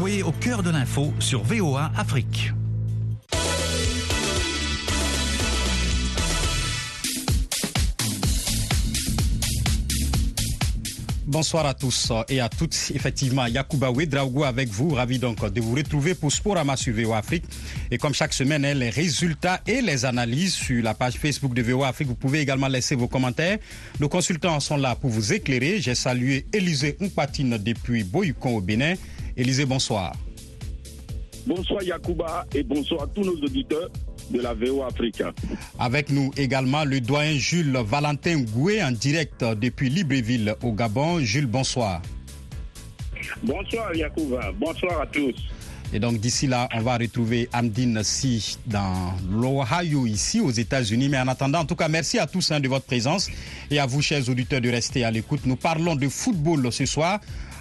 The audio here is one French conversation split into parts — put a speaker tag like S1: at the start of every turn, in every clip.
S1: Soyez au cœur de l'info sur VOA Afrique.
S2: Bonsoir à tous et à toutes. Effectivement, Yacouba Ouedraogo avec vous. Ravi donc de vous retrouver pour Sporama sur VOA Afrique. Et comme chaque semaine, hein, les résultats et les analyses sur la page Facebook de VOA Afrique. Vous pouvez également laisser vos commentaires. Nos consultants sont là pour vous éclairer. J'ai salué Élisée Mpatine depuis Boyukon au Bénin. Élisée, bonsoir.
S3: Bonsoir Yacouba et bonsoir à tous nos auditeurs de la VO Africa.
S2: Avec nous également le doyen Jules Valentin Goué en direct depuis Libreville au Gabon. Jules, bonsoir.
S3: Bonsoir Yacouba, bonsoir à tous.
S2: Et donc d'ici là, on va retrouver Amdine Si dans l'Ohio ici aux États-Unis. Mais en attendant, en tout cas, merci à tous hein, de votre présence et à vous, chers auditeurs, de rester à l'écoute. Nous parlons de football ce soir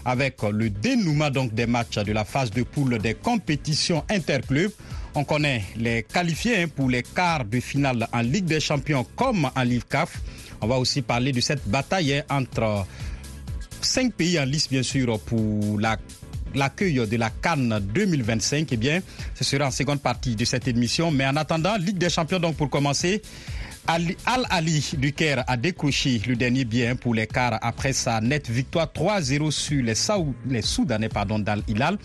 S2: avec le dénouement donc des matchs de la phase de poule des compétitions interclubs. On connaît les qualifiés pour les quarts de finale en Ligue des Champions comme en Ligue CAF. On va aussi parler de cette bataille entre cinq pays en lice, bien sûr, pour l'accueil de la Cannes 2025. Eh bien, ce sera en seconde partie de cette émission. Mais en attendant, Ligue des Champions, donc pour commencer, Al-Ali du Caire a décroché le dernier bien pour les après sa nette victoire 3-0 sur les, Soudanais d'Al-Hilal.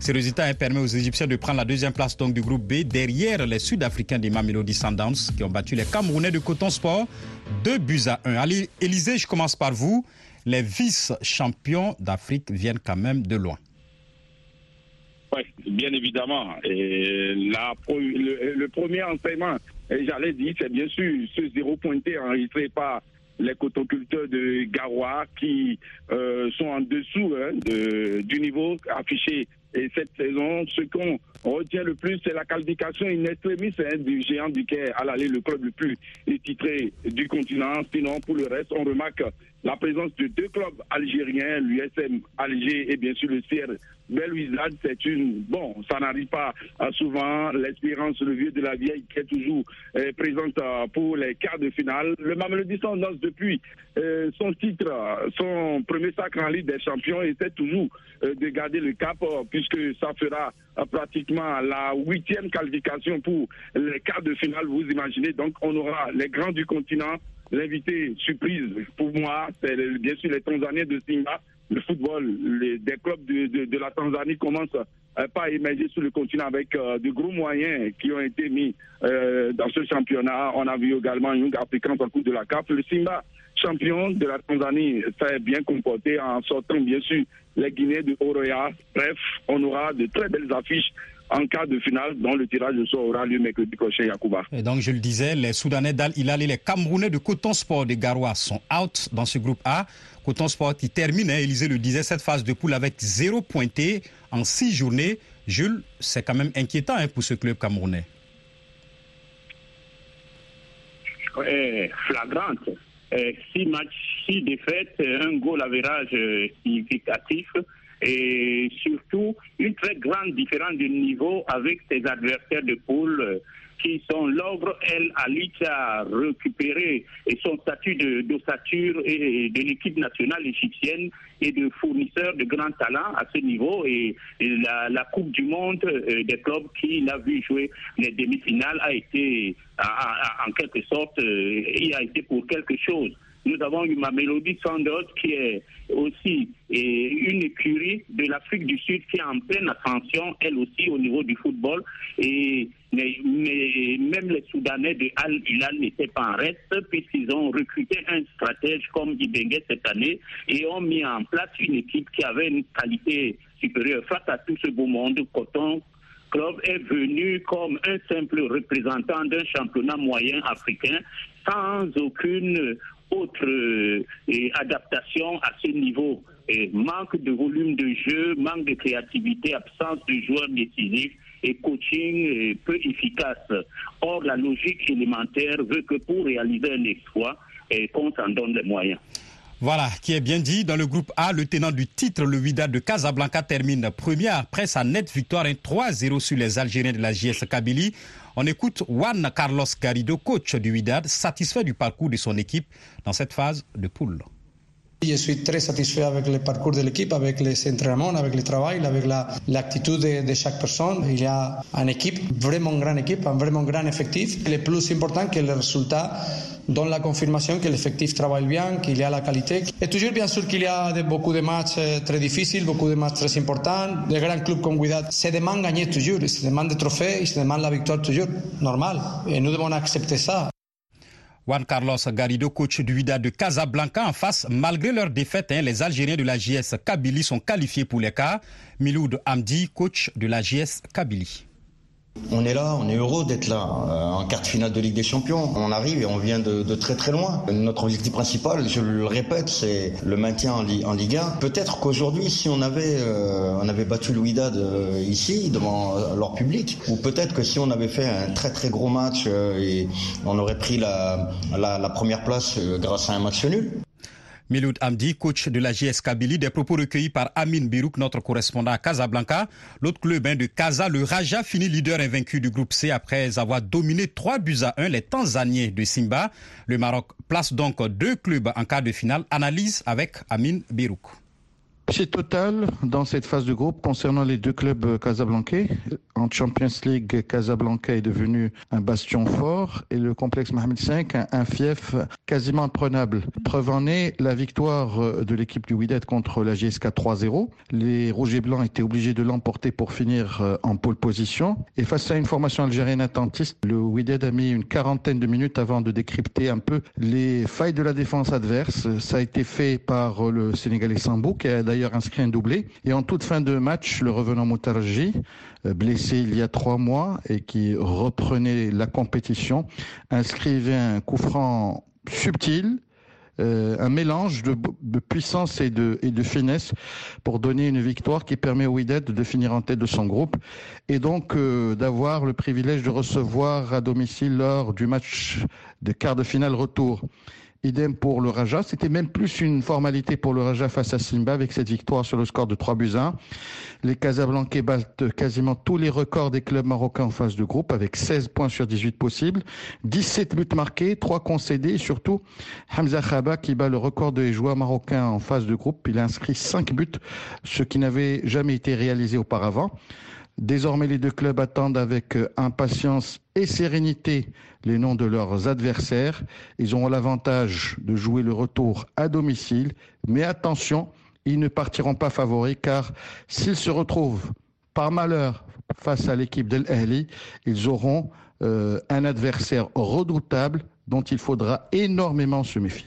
S2: Ce résultat permet aux Égyptiens de prendre la deuxième place du groupe B derrière les Sud-Africains des Mamelody Sundowns qui ont battu les Camerounais de Coton Sport 2 buts à 1. Allez, Élisée, je commence par vous. Les vice-champions d'Afrique viennent quand même de loin.
S3: Oui, bien évidemment. Et le, le premier enseignement j'allais dire, c'est bien sûr ce zéro pointé enregistré par les cotoculteurs de Garoua qui euh, sont en dessous hein, de, du niveau affiché. Et cette saison, ce qu'on retient le plus, c'est la qualification in extremis hein, du géant du Caire à l'aller, le club le plus titré du continent. Sinon, pour le reste, on remarque la présence de deux clubs algériens, l'USM Alger et bien sûr le CR Belouizdad, c'est une... Bon, ça n'arrive pas euh, souvent. L'espérance, le vieux de la vieille qui est toujours euh, présente euh, pour les quarts de finale. Le Mamelody Sundowns, depuis son titre, son premier sacre en Ligue des Champions, essaie toujours de garder le cap puisque ça fera pratiquement la huitième qualification pour les quarts de finale, vous imaginez. Donc, on aura les grands du continent L'invité surprise pour moi, c'est bien sûr les Tanzaniens de Simba. Le football, les, des clubs de, de, la Tanzanie commencent euh, pas à émerger sur le continent avec euh, de gros moyens qui ont été mis euh, dans ce championnat. On a vu également Young African le coup de la CAF. Le Simba, champion de la Tanzanie, s'est bien comporté en sortant bien sûr les Guinéens de Oroya. Bref, on aura de très belles affiches en cas de finale dont le tirage de sort aura lieu mercredi prochain, Yacouba.
S2: Et donc, je le disais, les Soudanais d'Al Hilal et les Camerounais de Coton Sport de Garoua sont out dans ce groupe A. Coton Sport qui termine, hein, Élisée le disait, cette phase de poule avec zéro pointé en six journées. Jules, c'est quand même inquiétant hein, pour ce club camerounais.
S4: flagrante. six matchs, six défaites, un goal average euh, significatif et surtout une très grande différence de niveau avec ses adversaires de poule euh, qui sont l'ogre El Ali qui a récupéré son statut d'ossature et de l'équipe nationale égyptienne et de fournisseur de grands talents à ce niveau et, la, Coupe du Monde euh, des clubs qui l'a vu jouer les demi-finales a été en quelque sorte euh, il a été pour quelque chose. Nous avons eu ma mélodie Sanders qui est aussi une écurie de l'Afrique du Sud qui est en pleine ascension, elle aussi, au niveau du football. Et mais, même les Soudanais de Al Hilal n'étaient pas en reste puisqu'ils ont recruté un stratège comme Ibengue cette année et ont mis en place une équipe qui avait une qualité supérieure face à tout ce beau monde. Coton Club est venu comme un simple représentant d'un championnat moyen africain sans aucune autre euh, adaptation à ce niveau. Manque de volume de jeu, manque de créativité, absence de joueurs décisifs et coaching euh, peu efficace. Or, la logique élémentaire veut que pour réaliser un exploit, qu'on s'en donne les moyens.
S2: Voilà, qui est bien dit. Dans le groupe A, le tenant du titre, le Wydad de Casablanca, termine premier après sa nette victoire 3-0 sur les Algériens de la JS Kabylie. On écoute Juan Carlos Garrido, coach du Wydad, satisfait du parcours de son équipe dans cette phase de poule.
S5: Je suis très satisfait avec le parcours de l'équipe, avec les entraînements, avec le travail, avec l'attitude de, de, chaque personne. Il y a une équipe, vraiment grande équipe, un grand effectif. Le plus important que le résultat donne la confirmation que l'effectif travaille bien, qu'il y a la qualité. Et toujours, bien sûr, qu'il y a de, beaucoup de matchs très difficiles, beaucoup de matchs très importants. Les grands clubs comme Guidat se demandent gagner toujours, se demandent des trophées, ils se demandent la victoire toujours. Normal. Et nous devons accepter ça.
S2: Juan Carlos Garrido, coach du Vida de Casablanca en face. Malgré leur défaite, hein, les Algériens de la JS Kabylie sont qualifiés pour les cas. Miloud Hamdi, coach de la JS Kabylie.
S6: On est là, on est heureux d'être là, euh, en quart de finale de Ligue des Champions. On arrive et on vient de, très très loin. Notre objectif principal, je le répète, c'est le maintien en, Ligue 1. Peut-être qu'aujourd'hui, si on avait, euh, on avait battu le Wydad euh, ici, devant leur public, ou peut-être que si on avait fait un très très gros match et on aurait pris la, la première place grâce à un match nul.
S2: Miloud Hamdi, coach de la JS Kabylie, des propos recueillis par Amin Birouk, notre correspondant à Casablanca. L'autre club hein, de Casa, le Raja, finit leader invaincu du groupe C après avoir dominé 3 buts à 1 les Tanzaniens de Simba. Le Maroc place donc deux clubs en quart de finale. Analyse avec Amin Birouk.
S7: C'est total dans cette phase de groupe concernant les deux clubs casablancais. En Champions League, Casablanca est devenu un bastion fort et le complexe Mohamed V un, fief quasiment imprenable. Preuve en est la victoire de l'équipe du Wydad contre la GSK 3-0. Les Rouges et Blancs étaient obligés de l'emporter pour finir euh, en pole position. Et face à une formation algérienne attentiste, le Wydad a mis une quarantaine de minutes avant de décrypter un peu les failles de la défense adverse. Ça a été fait par le Sénégalais Sambou qui a d'ailleurs inscrit un doublé. Et en toute fin de match, le revenant Moutarji, euh, blessé il y a trois mois et qui reprenait la compétition, inscrivait un coup franc subtil, euh, un mélange de, puissance et de, finesse pour donner une victoire qui permet au Wydad de finir en tête de son groupe et donc euh, d'avoir le privilège de recevoir à domicile lors du match de quart de finale retour. Idem pour le Raja. C'était même plus une formalité pour le Raja face à Simba avec cette victoire sur le score de 3 buts 1. Les Casablancais battent quasiment tous les records des clubs marocains en phase de groupe avec 16 points sur 18 possibles, 17 buts marqués, 3 concédés et surtout Hamza Khaba qui bat le record des joueurs marocains en phase de groupe. Il a inscrit 5 buts, ce qui n'avait jamais été réalisé auparavant. Désormais, les deux clubs attendent avec euh, impatience et sérénité les noms de leurs adversaires. Ils auront l'avantage de jouer le retour à domicile. Mais attention, ils ne partiront pas favoris car s'ils se retrouvent par malheur face à l'équipe de l'Ahli, ils auront euh, un adversaire redoutable dont il faudra énormément se méfier.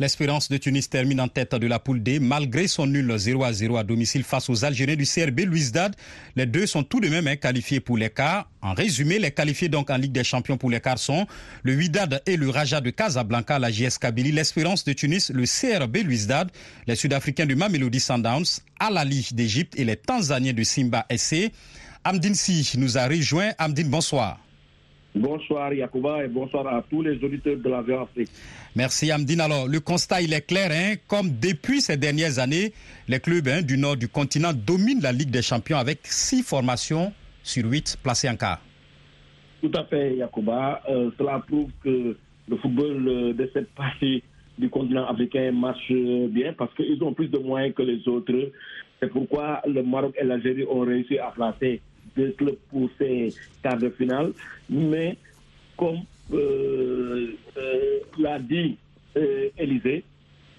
S2: L'Espérance de Tunis termine en tête de la poule D malgré son nul 0 à 0 à domicile face aux Algériens du CRB Louisdad. Les deux sont tout de même hein, qualifiés pour les quarts. En résumé, les qualifiés donc en Ligue des Champions pour les sont le Huidad et le Raja de Casablanca, la JS Kabylie, l'Espérance de Tunis, le CRB Louisdad, les Sud-Africains du Mamelody Sundowns, Al-Ali d'Égypte et les Tanzaniens de Simba SC. Amdine Si nous a rejoint. Amdine, bonsoir.
S8: Bonsoir Yacouba et bonsoir à tous les auditeurs de la Afrique.
S2: Merci Amdine. Alors, le constat, il est clair, hein, comme depuis ces dernières années, les clubs hein, du nord du continent dominent la Ligue des Champions avec six formations sur huit placées en quart.
S8: Tout à fait, Yacouba. Euh, cela prouve que le football euh, de cette partie du continent africain marche bien parce qu'ils ont plus de moyens que les autres. C'est pourquoi le Maroc et l'Algérie ont réussi à placer deux clubs pour ces quarts de finale. Mais comme euh, euh, l'a dit euh,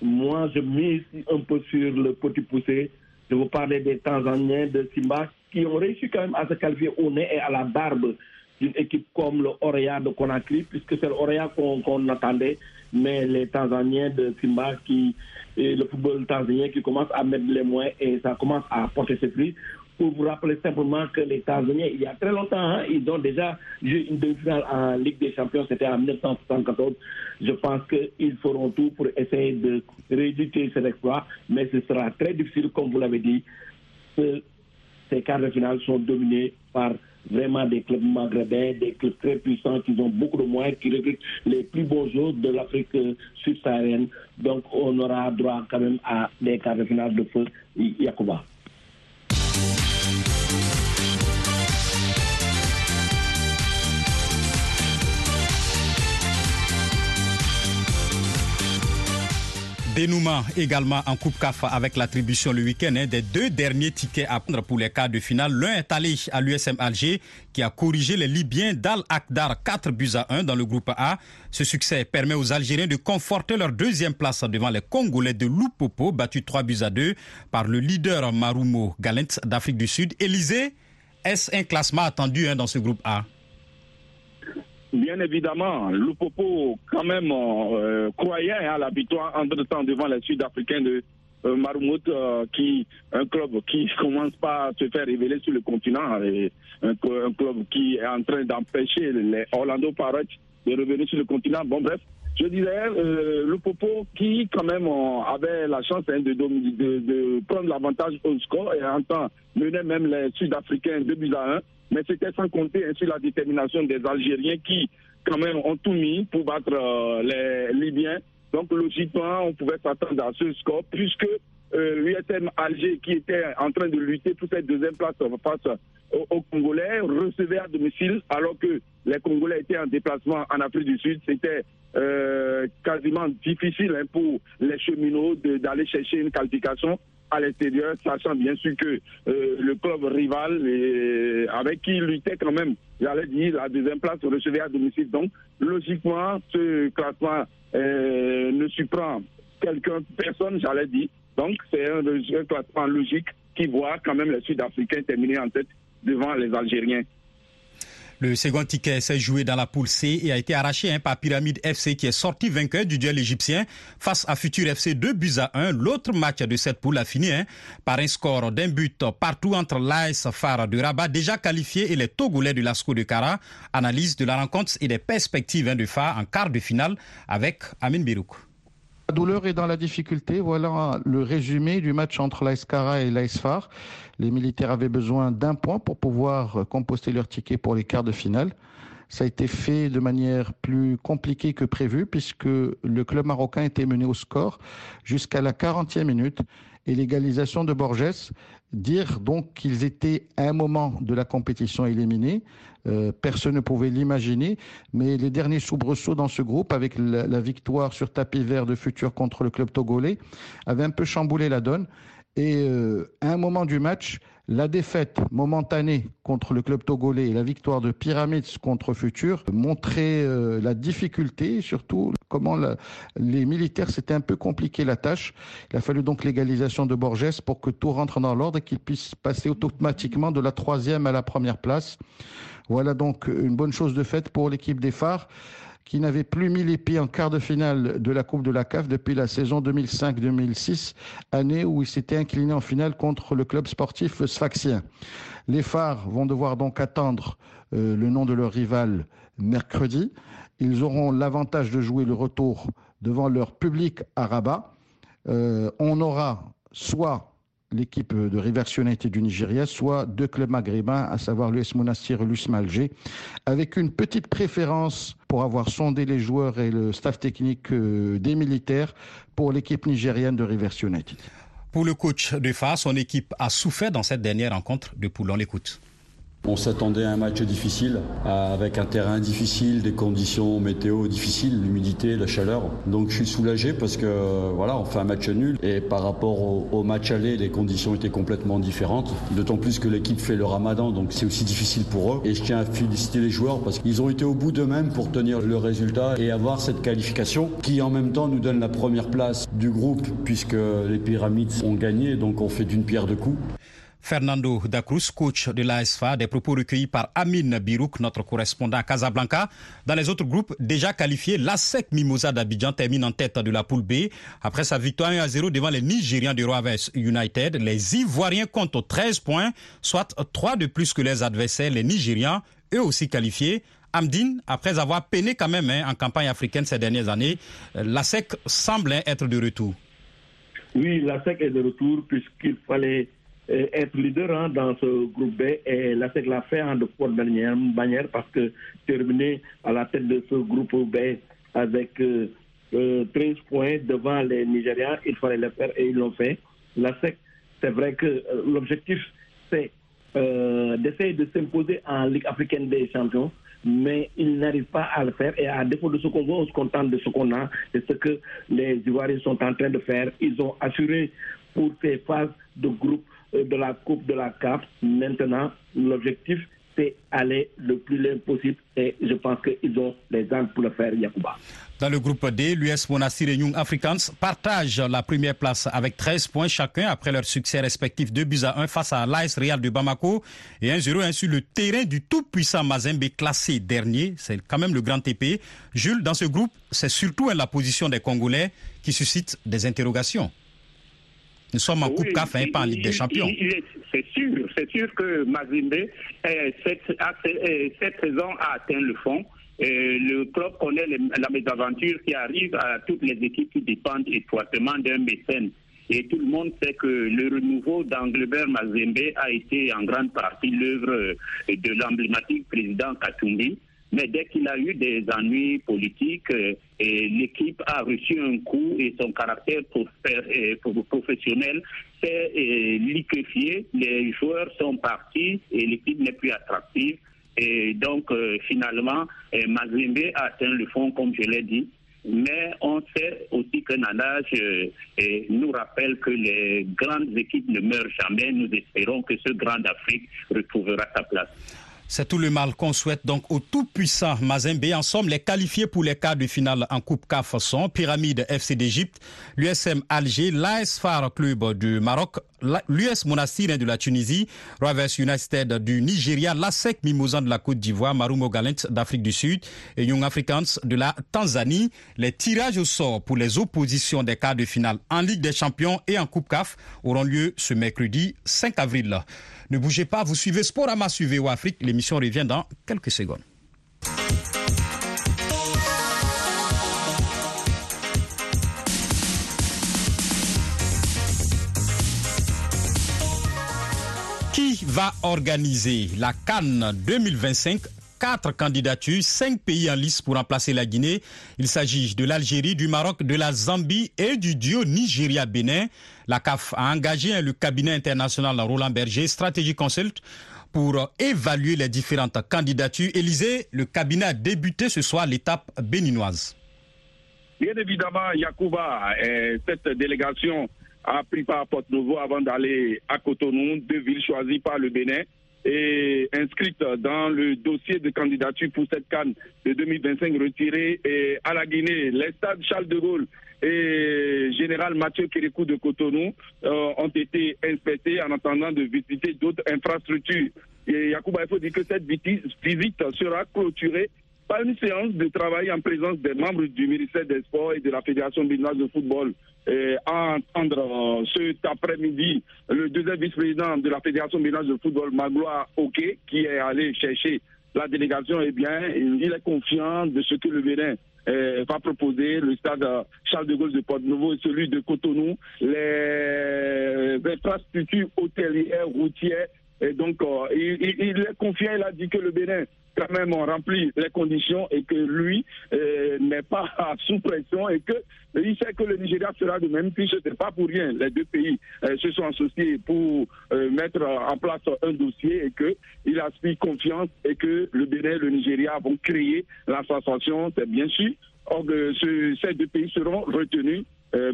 S8: moi je mise un peu sur le petit poussé. Je vous parlais des Tanzaniens de Simba qui ont réussi quand même à se qualifier au nez et à la barbe d'une équipe comme le Orea de Conakry, puisque c'est le Orea qu'on attendait, mais les Tanzaniens de Simba qui et le football tanzanien qui commence à mettre les moyens et ça commence à porter ses fruits pour vous rappeler simplement que les Tanzaniens, il y a très longtemps, hein, ils ont déjà joué une demi-finale en Ligue des Champions, c'était en 1974. Je pense qu'ils feront tout pour essayer de rééditer cet exploit, mais ce sera très difficile, comme vous l'avez dit. ces quarts de finale sont dominés par vraiment des clubs maghrébins, des clubs très puissants qui ont beaucoup de moyens, qui recrutent les plus beaux joueurs de l'Afrique subsaharienne. Donc on aura droit quand même à des quarts de finale de feu Yakuba.
S2: Dénouement également en Coupe CAF avec l'attribution le week-end hein, des deux derniers tickets à prendre pour les quarts de finale. L'un est allé à l'USM Alger qui a corrigé les Libyens d'Al Akdar 4 buts à 1 dans le groupe A. Ce succès permet aux Algériens de conforter leur deuxième place devant les Congolais de Loupopo battus 3 buts à 2 par le leader Marumo Galent d'Afrique du Sud. Élysée, est-ce un classement attendu hein, dans ce groupe A?
S3: Bien évidemment, Lupopo quand même euh, croyait à la victoire entre-temps devant les Sud-Africains de euh, euh, qui un club qui commence pas à se faire révéler sur le continent, et un, club qui est en train d'empêcher les Orlando Pirates de revenir sur le continent. Bon bref, je dirais euh, qui quand même avait la chance hein, de, prendre l'avantage au score et en temps menait même les Sud-Africains 2 buts à 1 mais c'était sans compter ainsi la détermination des Algériens qui, quand même, ont tout mis pour battre euh, les Libyens. Donc, logiquement, on pouvait s'attendre à ce score, puisque euh, l'USM Alger, qui était en train de lutter pour cette deuxième place face aux, Congolais, recevait à domicile, alors que les Congolais étaient en déplacement en Afrique du Sud. C'était euh, quasiment difficile hein, pour les cheminots d'aller chercher une qualification à l'extérieur, sachant bien sûr que euh, le club rival avec qui il luttait quand même, j'allais dire, la deuxième place recevait à domicile. Donc, logiquement, ce classement euh, ne surprend quelqu'un, personne, j'allais dire. Donc, c'est un, un classement logique qui voit quand même les Sud-Africains terminer en tête devant les Algériens.
S2: Le second ticket s'est joué dans la poule C et a été arraché hein, par Pyramide FC qui est sorti vainqueur du duel égyptien face à Futur FC 2 buts à 1. L'autre match de cette poule a fini hein, par un score d'un but partout entre l'AS Phare de Rabat déjà qualifié et les Togolais de l'Asco de Kara. Analyse de la rencontre et des perspectives hein, de Phare en quart de finale avec Amin Birouk.
S7: La douleur est dans la difficulté. Voilà le résumé du match entre l'ASCARA et l'ASFAR. Les militaires avaient besoin d'un point pour pouvoir composter leur ticket pour les quarts de finale. Ça a été fait de manière plus compliquée que prévu puisque le club marocain était mené au score jusqu'à la 40e minute et l'égalisation de Borges. Dire donc qu'ils étaient à un moment de la compétition éliminés. Euh, personne ne pouvait l'imaginer, mais les derniers soubresauts dans ce groupe, avec la, victoire sur tapis vert de futur contre le club togolais, avaient un peu chamboulé la donne. Et euh, à un moment du match, la défaite momentanée contre le club togolais et la victoire de Pyramids contre Futur montraient euh, la difficulté, surtout comment les militaires s'étaient un peu compliqué la tâche. Il a fallu donc l'égalisation de Borges pour que tout rentre dans l'ordre et qu'il puisse passer automatiquement de la troisième à la première place. Voilà donc une bonne chose de faite pour l'équipe des phares qui n'avait plus mis les pieds en quart de finale de la Coupe de la CAF depuis la saison 2005-2006, année où il s'était incliné en finale contre le club sportif sfaxien. Les phares vont devoir donc attendre euh, le nom de leur rival mercredi. Ils auront l'avantage de jouer le retour devant leur public à Rabat. Euh, on aura soit l'équipe de Rivers United du Nigeria, soit deux clubs maghrébins, à savoir l'US Monastir et l'US Malger, avec une petite préférence pour avoir sondé les joueurs et le staff technique euh, des militaires pour l'équipe nigérienne de Rivers United.
S2: Pour le coach de FA, son équipe a souffert dans cette dernière rencontre de Poulon. L'écoute.
S9: On s'attendait à un match difficile, avec un terrain difficile, des conditions météo difficiles, l'humidité, la chaleur. Donc je suis soulagé parce que voilà, on fait un match nul et par rapport au, match aller, les conditions étaient complètement différentes. D'autant plus que l'équipe fait le ramadan, donc c'est aussi difficile pour eux. Et je tiens à féliciter les joueurs parce qu'ils ont été au bout d'eux-mêmes pour tenir le résultat et avoir cette qualification qui en même temps nous donne la première place du groupe puisque les pyramides ont gagné, donc on fait d'une pierre deux coups.
S2: Fernando Dacruz, coach de l'ASFA, des propos recueillis par Amin Birouk, notre correspondant à Casablanca. Dans les autres groupes déjà qualifiés, l'ASEC Mimosa d'Abidjan termine en tête de la poule B. Après sa victoire 1 à 0 devant les Nigérians de Roaves United, les Ivoiriens comptent 13 points, soit 3 de plus que les adversaires, les Nigérians, eux aussi qualifiés. Amdine, après avoir peiné quand même hein, en campagne africaine ces dernières années, l'ASEC semble être de retour.
S8: Oui, l'ASEC est de retour puisqu'il fallait être leader hein, dans ce groupe B et la SEC l'a fait en de forte manière parce que terminer à la tête de ce groupe B avec 13 euh, euh, points devant les Nigériens, il fallait le faire et ils l'ont fait. La SEC, c'est vrai que l'objectif, c'est d'essayer de s'imposer en Ligue africaine des champions, mais ils n'arrivent pas à le faire. Et à défaut de ce qu'on voit, on se contente de ce qu'on a. C'est ce que les Ivoiriens sont en train de faire. Ils ont assuré pour ces phases de groupe de la Coupe de la CAF. Maintenant, l'objectif, c'est aller le plus loin possible et je pense qu'ils ont les armes pour le faire, Yacouba.
S2: Dans le groupe D, l'US Monastir et Young Africans partagent la première place avec 13 points chacun après leur succès respectif 2 buts à 1 face à l'AS Real de Bamako et 1-0 sur le terrain du tout-puissant Mazembe classé dernier. C'est quand même le grand TP. Jules, dans ce groupe, c'est surtout la position des Congolais qui suscite des interrogations. Nous sommes en Coupe CAF, hein, pas en Ligue des Champions.
S4: C'est sûr, c'est sûr que Mazimbe, cette, cette saison, a atteint le fond. Et le club connaît la mésaventure qui arrive à toutes les équipes qui dépendent étroitement d'un mécène. Et tout le monde sait que le renouveau d'Anglebert Mazembe a été en grande partie l'œuvre de l'emblématique président Katumbi. Mais dès qu'il a eu des ennuis politiques, l'équipe a reçu un coup et son caractère professionnel s'est liquéfié. Les joueurs sont partis et l'équipe n'est plus attractive. Et donc, finalement, Mazembe a atteint le fond, comme je l'ai dit. Mais on sait aussi que Nadage nous rappelle que les grandes équipes ne meurent jamais. Nous espérons que ce Grand Afrique retrouvera sa place.
S2: C'est tout le mal qu'on souhaite donc au tout-puissant Mazembe. En somme, les qualifiés pour les quarts de finale en Coupe CAF sont Pyramide FC d'Égypte, l'USM Alger, l'AS Club du Maroc, l'US Monastir de la Tunisie, Rovers United du Nigeria, l'ASEC Mimosan de la Côte d'Ivoire, Marumo Galent d'Afrique du Sud et Young Africans de la Tanzanie. Les tirages au sort pour les oppositions des quarts de finale en Ligue des Champions et en Coupe CAF auront lieu ce mercredi 5 avril. Ne bougez pas, vous suivez Sporama sur VO Afrique. L'émission revient dans quelques secondes. Va organiser la Cannes 2025 quatre candidatures, cinq pays en lice pour remplacer la Guinée. Il s'agit de l'Algérie, du Maroc, de la Zambie et du duo Nigeria-Bénin. La CAF a engagé le cabinet international Roland Berger, Strategy Consult, pour évaluer les différentes candidatures. Élysée, le cabinet a débuté ce soir l'étape béninoise.
S3: Bien évidemment, Yacouba, cette délégation a pris part à Porte-Nouveau avant d'aller à Cotonou, deux villes choisies par le Bénin et inscrite dans le dossier de candidature pour cette canne de 2025 retirée à la Guinée. Les stades Charles de Gaulle et Général Mathieu Kérékou de Cotonou euh, ont été inspectés en attendant de visiter d'autres infrastructures. Et Yacouba, il faut dire que cette visite sera clôturée par une séance de travail en présence des membres du ministère des Sports et de la Fédération béninoise de football. Et à entendre cet après-midi le deuxième vice-président de la Fédération béninoise de football, Magloire Oké, qui est allé chercher la délégation, eh bien, il est confiant de ce que le Bénin va proposer, le stade Charles de Gaulle de Porte-Nouveau et celui de Cotonou, les infrastructures hôtelières, routières. Et donc, il, il est confiant, il a dit que le Bénin quand même ont rempli les conditions et que lui euh, n'est pas sous pression et que il sait que le Nigeria sera de même puis ce n'est pas pour rien. Les deux pays euh, se sont associés pour euh, mettre en place un dossier et que il aspire confiance et que le Bénin et le Nigeria vont créer la sensation, c'est bien sûr. Or, ce, ces deux pays seront retenus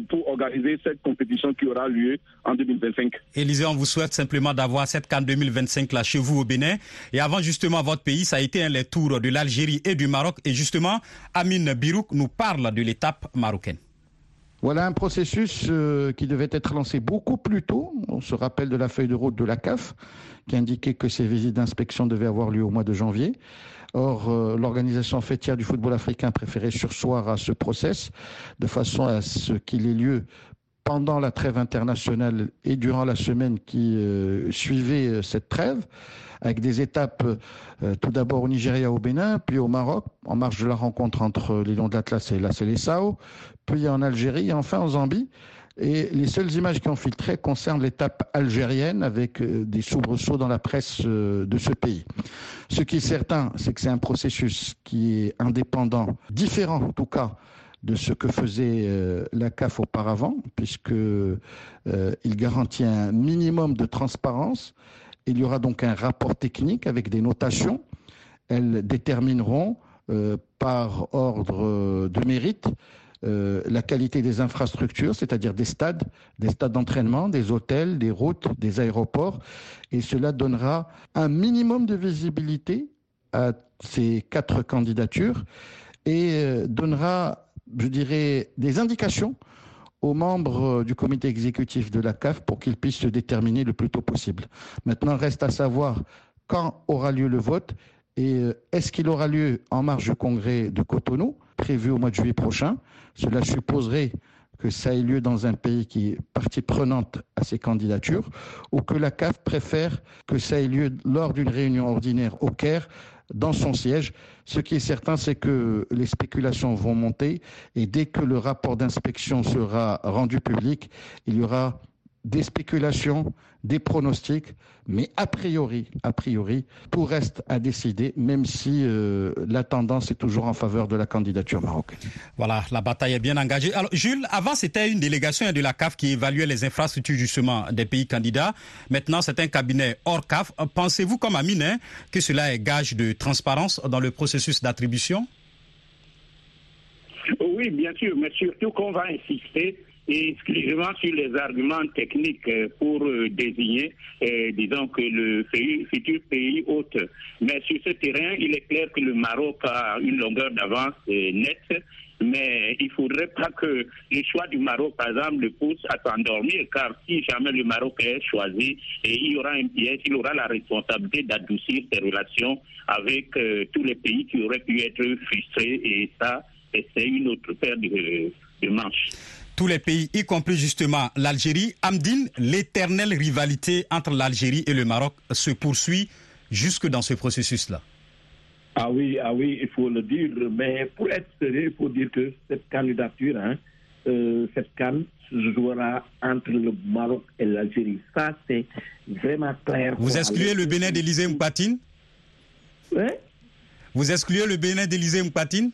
S3: pour organiser cette compétition qui aura lieu en 2025.
S2: Élisée, on vous souhaite simplement d'avoir cette CAN 2025 là chez vous au Bénin. Et avant justement votre pays, ça a été un les tours de l'Algérie et du Maroc. Et justement, Amine Birouk nous parle de l'étape marocaine.
S7: Voilà un processus euh, qui devait être lancé beaucoup plus tôt. On se rappelle de la feuille de route de la CAF qui indiquait que ces visites d'inspection devaient avoir lieu au mois de janvier. Or, euh, l'organisation fêtière du football africain préférait sursoir à ce process de façon à ce qu'il ait lieu pendant la trêve internationale et durant la semaine qui euh, suivait euh, cette trêve, avec des étapes tout d'abord au Nigeria, au Bénin, puis au Maroc, en marge de la rencontre entre les Lions de l'Atlas et la Célessao, puis en Algérie et enfin en Zambie. Et les seules images qui ont filtré concernent l'étape algérienne avec des soubresauts dans la presse de ce pays. Ce qui est certain, c'est que c'est un processus qui est indépendant, différent en tout cas de ce que faisait la CAF auparavant, puisque il garantit un minimum de transparence Il y aura donc un rapport technique avec des notations. Elles détermineront euh, par ordre de mérite euh, la qualité des infrastructures, c'est-à-dire des stades, des stades d'entraînement, des hôtels, des routes, des aéroports, et cela donnera un minimum de visibilité à ces quatre candidatures et euh, donnera, je dirais, des indications aux membres du comité exécutif de la CAF pour qu'ils puissent se déterminer le plus tôt possible. Maintenant, reste à savoir quand aura lieu le vote et euh, est-ce qu'il aura lieu en marge du congrès de Cotonou prévu au mois de juillet prochain. Cela supposerait que ça ait lieu dans un pays qui est partie prenante à ces candidatures, ou que la CAF préfère que ça ait lieu lors d'une réunion ordinaire au Caire, dans son siège. Ce qui est certain, c'est que les spéculations vont monter, et dès que le rapport d'inspection sera rendu public, il y aura des spéculations, des pronostics, mais a priori, a priori, tout reste à décider, même si euh, la tendance est toujours en faveur de la candidature marocaine.
S2: Voilà, la bataille est bien engagée. Alors, Jules, avant, c'était une délégation de la CAF qui évaluait les infrastructures justement des pays candidats. Maintenant, c'est un cabinet hors CAF. Pensez-vous, comme Amine, hein, que cela est gage de transparence dans le processus d'attribution?
S4: Oui, bien sûr, mais surtout qu'on va insister exclusivement sur les arguments techniques euh, pour euh, désigner, euh, disons que le futur pays hôte. Mais sur ce terrain, il est clair que le Maroc a une longueur d'avance nette. Mais il ne faudrait pas que le choix du Maroc, par exemple, le pousse à s'endormir, car si jamais le Maroc est choisi, il aura la responsabilité d'adoucir ses relations avec tous les pays qui auraient pu être frustrés, et ça, c'est une autre paire de manches
S2: tous les pays, y compris justement l'Algérie. Amdine, l'éternelle rivalité entre l'Algérie et le Maroc se poursuit jusque dans ce processus-là.
S8: Ah oui, ah oui, il faut le dire. Mais pour être sérieux, il faut dire que cette candidature, hein, euh, cette canne se jouera entre le Maroc et l'Algérie. Ça, c'est vraiment clair.
S2: Vous excluez le Bénin d'Élysée Mpatine
S8: Oui.
S2: Vous excluez le Bénin d'Élysée Mpatine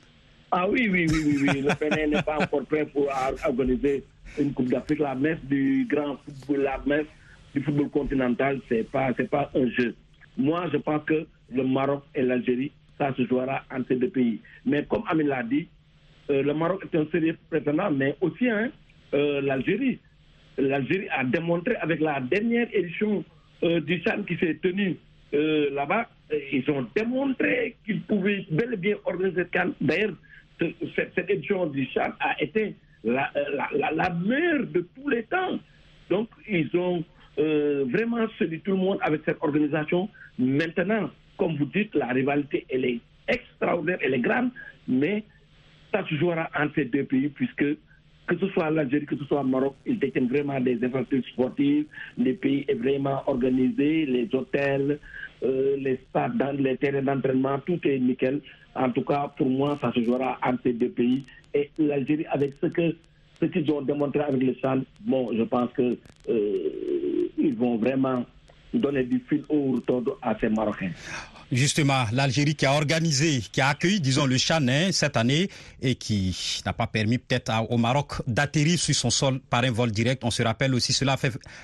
S8: ah oui, oui, oui, oui, oui. Le Bénin n'est pas encore prêt pour organiser une Coupe d'Afrique. La messe du grand football, la messe du football continental, c'est pas, c'est pas un jeu. Moi, je pense que le Maroc et l'Algérie, ça se jouera entre deux pays. Mais comme Amin l'a dit, euh, le Maroc est un sérieux prétendant, mais aussi hein, euh, l'Algérie. L'Algérie a démontré avec la dernière édition euh, du Chan qui s'est tenue là-bas, ils ont démontré qu'ils pouvaient bel et bien organiser cette. D'ailleurs, cette, édition du Chad a été la, la, meilleure de tous les temps. Donc, ils ont euh, vraiment séduit tout le monde avec cette organisation. Maintenant, comme vous dites, la rivalité, elle est extraordinaire, elle est grande, mais ça se jouera entre ces deux pays, puisque que ce soit l'Algérie, que ce soit le Maroc, ils détiennent vraiment des infrastructures sportives, les pays est vraiment organisé, les hôtels, euh, les stades, les terrains d'entraînement, tout est nickel. En tout cas, pour moi, ça se jouera entre ces deux pays. Et l'Algérie, avec ce que ce qu'ils ont démontré avec le Chan, bon, je pense que euh, ils vont vraiment donner du fil au retour à ces Marocains.
S2: Justement, l'Algérie qui a organisé, qui a accueilli, disons, le Chanin cette année et qui n'a pas permis peut-être au Maroc d'atterrir sur son sol par un vol direct. On se rappelle aussi, cela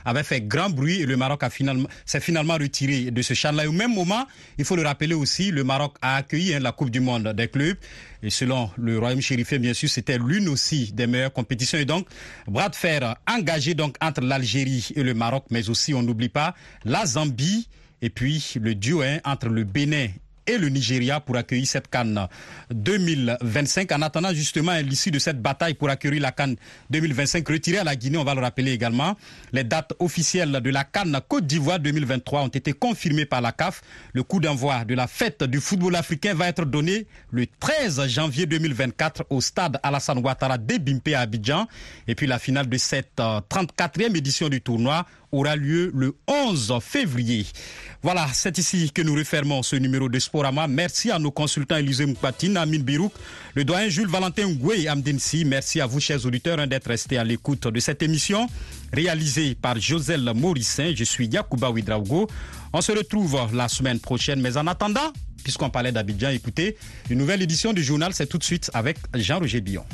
S2: avait fait grand bruit et le Maroc a finalement, s'est finalement retiré de ce Chan-là. Au même moment, il faut le rappeler aussi, le Maroc a accueilli hein, la Coupe du Monde des clubs. Et selon le Royaume chérifé, bien sûr, c'était l'une aussi des meilleures compétitions. Et donc, bras de fer engagé donc entre l'Algérie et le Maroc, mais aussi, on n'oublie pas, la Zambie et puis le duo hein, entre le Bénin et le Nigeria pour accueillir cette Cannes 2025. En attendant justement l'issue de cette bataille pour accueillir la Cannes 2025 retirée à la Guinée, on va le rappeler également, les dates officielles de la Cannes Côte d'Ivoire 2023 ont été confirmées par la CAF. Le coup d'envoi de la fête du football africain va être donné le 13 janvier 2024 au stade Alassane Ouattara d'Ebimpe à Abidjan. Et puis la finale de cette 34e euh, édition du tournoi aura lieu le 11 février. Voilà, c'est ici que nous refermons ce numéro de Sporama. Merci à nos consultants Élisée Moukpatine, Amine Birouk, le doyen Jules Valentin Ngoué et Amdensi. Merci à vous, chers auditeurs, hein, d'être restés à l'écoute de cette émission réalisée par Joselle Morissin. Je suis Yacouba Ouidraogo. On se retrouve la semaine prochaine, mais en attendant, puisqu'on parlait d'Abidjan, écoutez, une nouvelle édition du journal, c'est tout de suite avec Jean-Roger Billon.